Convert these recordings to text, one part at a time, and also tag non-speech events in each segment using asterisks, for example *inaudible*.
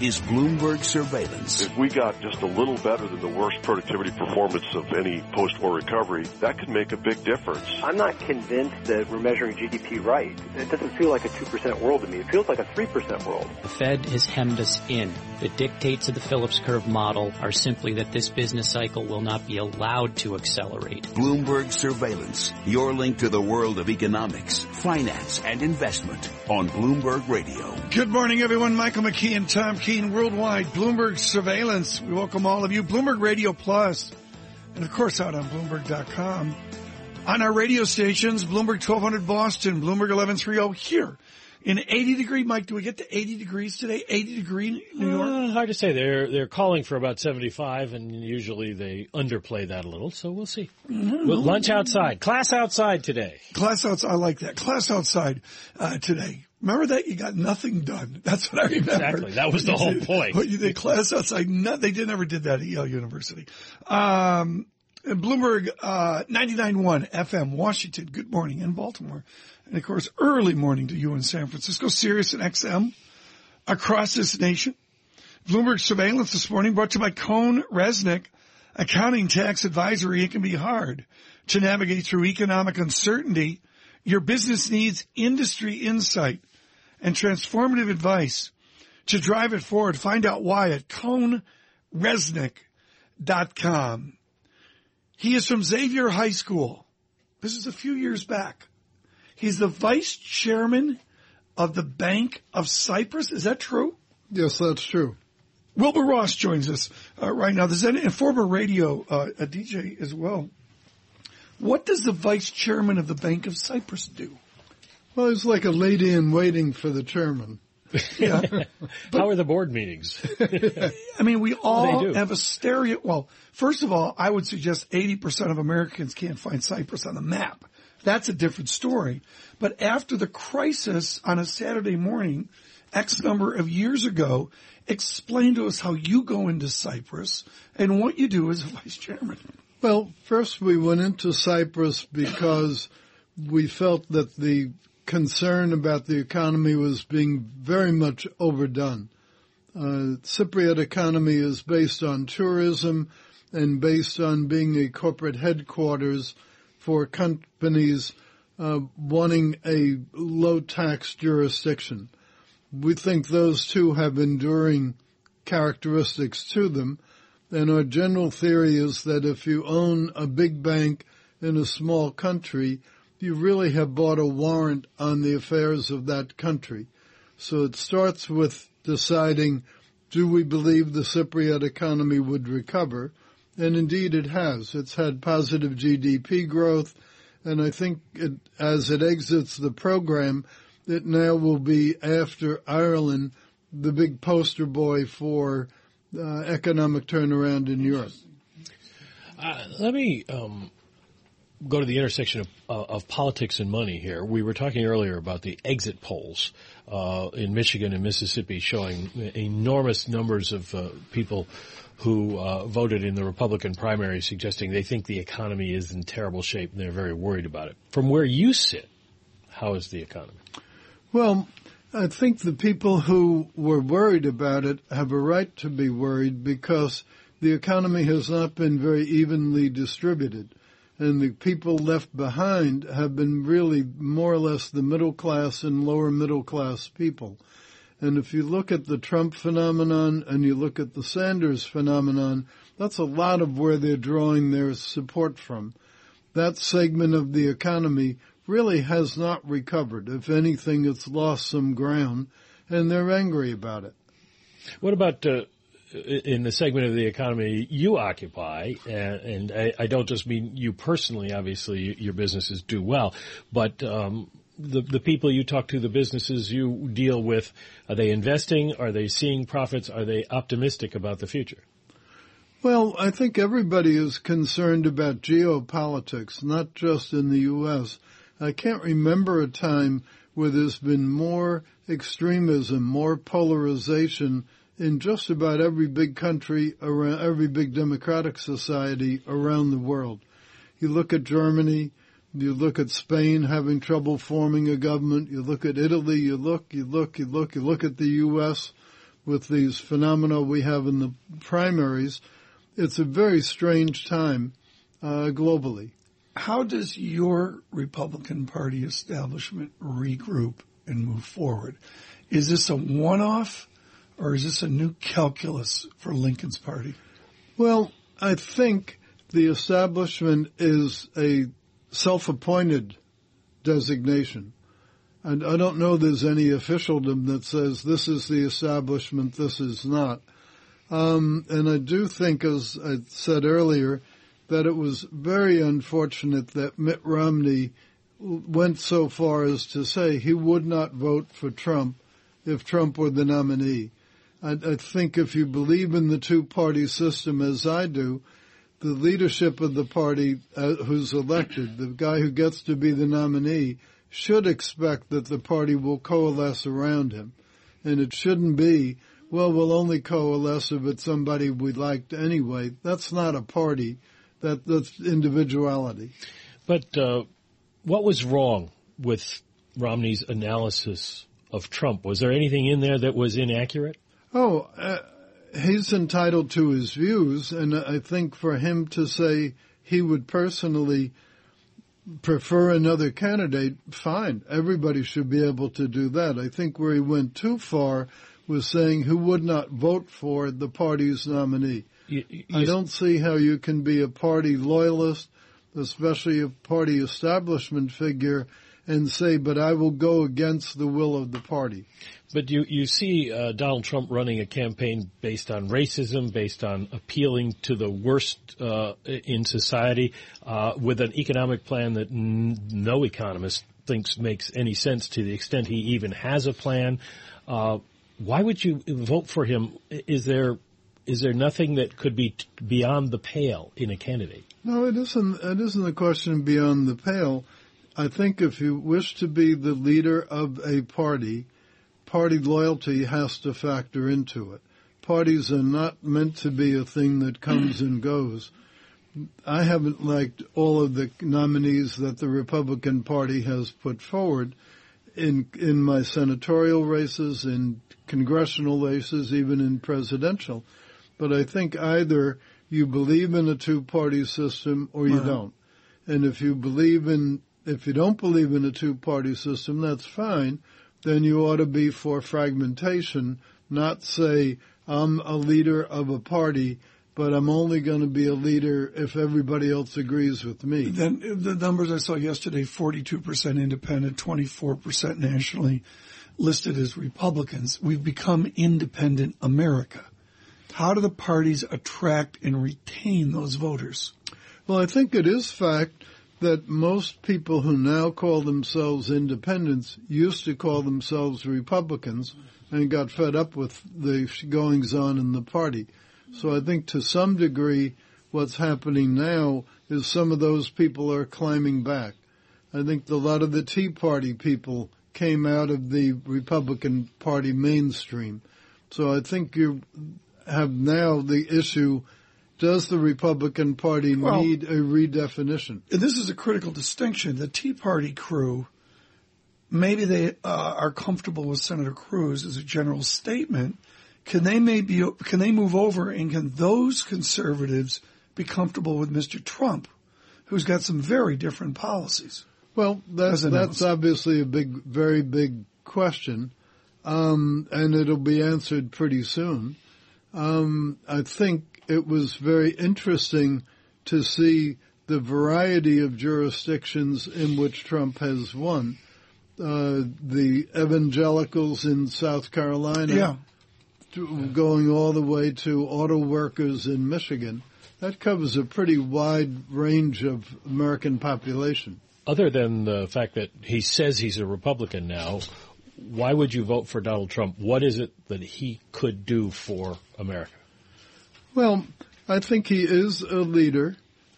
is Bloomberg Surveillance. If we got just a little better than the worst productivity performance of any post-war recovery, that could make a big difference. I'm not convinced that we're measuring GDP right. It doesn't feel like a 2% world to me. It feels like a 3% world. The Fed has hemmed us in. The dictates of the Phillips curve model are simply that this business cycle will not be allowed to accelerate. Bloomberg Surveillance, your link to the world of economics, finance, and investment on Bloomberg Radio. Good morning, everyone. Michael McKee and Tom Worldwide Bloomberg Surveillance. We welcome all of you. Bloomberg Radio Plus, and of course out on Bloomberg.com. On our radio stations, Bloomberg 1200 Boston, Bloomberg 1130 here in 80 degree. Mike, do we get to 80 degrees today? 80 degree New York? Uh, hard to say. They're they're calling for about 75, and usually they underplay that a little. So we'll see. Mm-hmm. Lunch outside, class outside today. Class outside. I like that. Class outside uh, today. Remember that you got nothing done. *laughs* That's what I remember. Exactly. That was the whole point. But you did class outside. No, they did never did that at Yale University. Um, Bloomberg uh, 99.1 FM, Washington. Good morning in Baltimore. And of course, early morning to you in San Francisco, Sirius and XM across this nation. Bloomberg surveillance this morning brought to you by CohnReznick. Accounting tax advisory. It can be hard to navigate through economic uncertainty. Your business needs industry insight and transformative advice to drive it forward. Find out why at cohnreznick.com. He is from Xavier High School. This is a few years back. He's the vice chairman of the Bank of Cyprus. Is that true? Yes, that's true. Wilbur Ross joins us uh, right now. There's a former radio uh, a DJ as well. What does the vice chairman of the Bank of Cyprus do? Well, he's like a lady in waiting for the chairman. Yeah. *laughs* How are the board meetings? I mean, we all have a stereo. Well, first of all, I would suggest 80% of Americans can't find Cyprus on the map. That's a different story. But after the crisis on a Saturday morning, X number of years ago, explain to us how you go into Cyprus and what you do as a vice chairman. Well, first we went into Cyprus because we felt that the concern about the economy was being very much overdone. Uh, Cypriot economy is based on tourism and based on being a corporate headquarters for companies uh, wanting a low tax jurisdiction. We think those two have enduring characteristics to them. And our general theory is that if you own a big bank in a small country, you really have bought a warrant on the affairs of that country. So it starts with deciding, do we believe the Cypriot economy would recover? And indeed it has. It's had positive GDP growth. And I think it, as it exits the program, it now will be after Ireland, the big poster boy for uh, economic turnaround in Europe. Uh, let me um, go to the intersection of, uh, of politics and money here. We were talking earlier about the exit polls uh, in Michigan and Mississippi showing enormous numbers of uh, people who uh, voted in the Republican primary suggesting they think the economy is in terrible shape and they're very worried about it. From where you sit, how is the economy? Well, I think the people who were worried about it have a right to be worried because the economy has not been very evenly distributed. And the people left behind have been really more or less the middle class and lower middle class people. And if you look at the Trump phenomenon and you look at the Sanders phenomenon, that's a lot of where they're drawing their support from. That segment of the economy really has not recovered. If anything, it's lost some ground and they're angry about it. What about uh, in the segment of the economy you occupy, and, and I, I, don't just mean you personally, obviously your businesses do well, but um, the, the people you talk to, the businesses you deal with, are they investing? Are they seeing profits? Are they optimistic about the future? Well, I think everybody is concerned about geopolitics, not just in the U.S. I can't remember a time where there's been more extremism, more polarization in just about every big country around, every big democratic society around the world. You look at Germany, you look at Spain having trouble forming a government, you look at Italy, you look, you look, you look, you look at the U.S., with these phenomena we have in the primaries. It's a very strange time uh, globally. How does your Republican Party establishment regroup and move forward? Is this a one-off or is this a new calculus for Lincoln's party? Well, I think the establishment is a self-appointed designation. And I don't know there's any officialdom that says this is the establishment, this is not. Um, and I do think, as I said earlier, that it was very unfortunate that Mitt Romney went so far as to say he would not vote for Trump if Trump were the nominee. I, I think if you believe in the two-party system as I do, the leadership of the party uh, who's elected, the guy who gets to be the nominee, should expect that the party will coalesce around him. And it shouldn't be, well, we'll only coalesce if it's somebody we liked anyway. That's not a party. That, that's individuality. But, uh, what was wrong with Romney's analysis of Trump? Was there anything in there that was inaccurate? Oh, uh, he's entitled to his views, and I think for him to say he would personally prefer another candidate, fine. Everybody should be able to do that. I think where he went too far was saying who would not vote for the party's nominee. You, you, I don't see how you can be a party loyalist, especially a party establishment figure, and say, but I will go against the will of the party. But you, you see uh, Donald Trump running a campaign based on racism, based on appealing to the worst uh, in society, uh, with an economic plan that n- no economist thinks makes any sense to the extent he even has a plan. Uh, why would you vote for him? Is there is there nothing that could be t- beyond the pale in a candidate? No, it isn't. It isn't a question beyond the pale. I think if you wish to be the leader of a party, party loyalty has to factor into it. Parties are not meant to be a thing that comes and goes. I haven't liked all of the nominees that the Republican Party has put forward in in my senatorial races, in congressional races, even in presidential. But I think either you believe in a two-party system or you Right. don't. And if you believe in, if you don't believe in a two-party system, that's fine. Then you ought to be for fragmentation, not say, I'm a leader of a party, but I'm only going to be a leader if everybody else agrees with me. Then the numbers I saw yesterday, 42% independent, 24% nationally listed as Republicans. We've become independent America. How do the parties attract and retain those voters? Well, I think it is fact that most people who now call themselves independents used to call themselves Republicans and got fed up with the goings on in the party. So I think to some degree what's happening now is some of those people are climbing back. I think a lot of the Tea Party people came out of the Republican Party mainstream. So I think you have now the issue does the Republican Party Well- need a redefinition? And this is a critical distinction. The Tea Party crew, maybe they uh, are comfortable with Senator Cruz as a general statement. Can they maybe can they move over and can those conservatives be comfortable with Mr. Trump, who's got some very different policies? Well, that's that's obviously a big, very big question, um, and it'll be answered pretty soon. Um, I think it was very interesting to see the variety of jurisdictions in which Trump has won. Uh, the evangelicals in South Carolina, Yeah. to- going all the way to auto workers in Michigan. That covers a pretty wide range of American population. Other than the fact that he says he's a Republican now, why would you vote for Donald Trump? What is it that he could do for America? Well, I think he is a leader,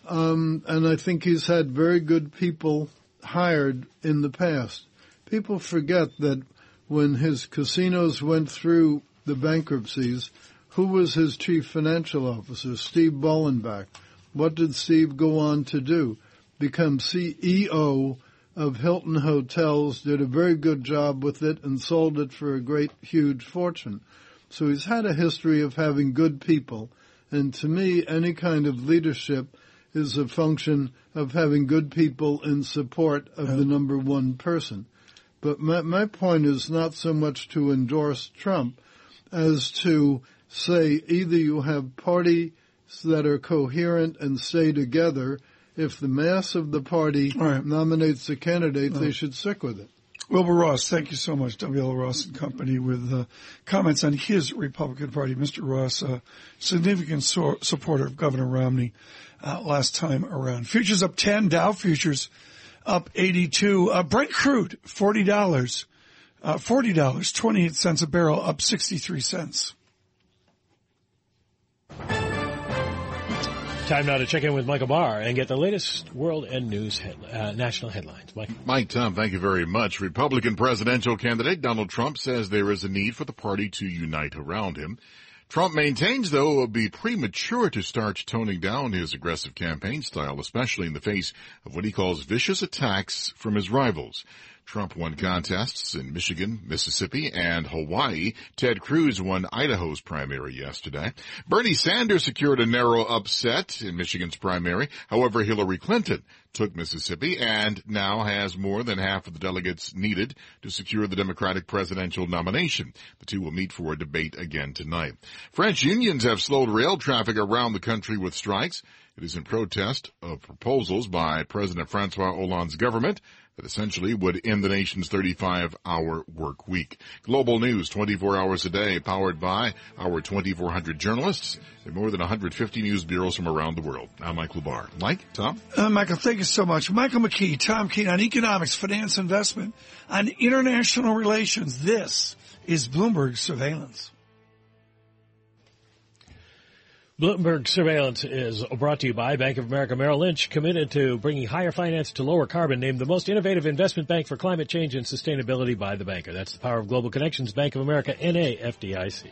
um, and I think he's had very good people hired in the past. People forget that when his casinos went through the bankruptcies, who was his chief financial officer? Steve Bollenbach. What did Steve go on to do? Become CEO of Hilton Hotels, did a very good job with it and sold it for a great, huge fortune. So he's had a history of having good people. And to me, any kind of leadership is a function of having good people in support of the number one person. But my, my point is not so much to endorse Trump as to say either you have parties that are coherent and stay together. If the mass of the party Right. nominates a candidate, they should stick with it. Wilbur Ross, thank you so much. W.L. Ross and Company with uh, comments on his Republican Party. Mr. Ross, uh, significant so- supporter of Governor Romney uh, last time around. Futures up 10, Dow futures up 82. Uh, Brent crude, $40. Uh, $40, 28 cents a barrel, up 63 cents. Time now to check in with Michael Barr and get the latest world and news head, uh, national headlines. Mike. Mike Tom, thank you very much. Republican presidential candidate Donald Trump says there is a need for the party to unite around him. Trump maintains, though, it would be premature to start toning down his aggressive campaign style, especially in the face of what he calls vicious attacks from his rivals. Trump won contests in Michigan, Mississippi, and Hawaii. Ted Cruz won Idaho's primary yesterday. Bernie Sanders secured a narrow upset in Michigan's primary. However, Hillary Clinton took Mississippi and now has more than half of the delegates needed to secure the Democratic presidential nomination. The two will meet for a debate again tonight. French unions have slowed rail traffic around the country with strikes. It is in protest of proposals by President Francois Hollande's government that essentially would end the nation's 35 hour work week. Global news 24 hours a day powered by our 2400 journalists and more than 150 news bureaus from around the world. I'm Michael Barr. Mike, Tom? Uh, Michael, thank you so much. Michael McKee, Tom Keene on economics, finance, investment, on international relations. This is Bloomberg Surveillance. Bloomberg surveillance is brought to you by Bank of America Merrill Lynch, committed to bringing higher finance to lower carbon, named the most innovative investment bank for climate change and sustainability by the banker. That's the power of global connections. Bank of America, NA, FDIC.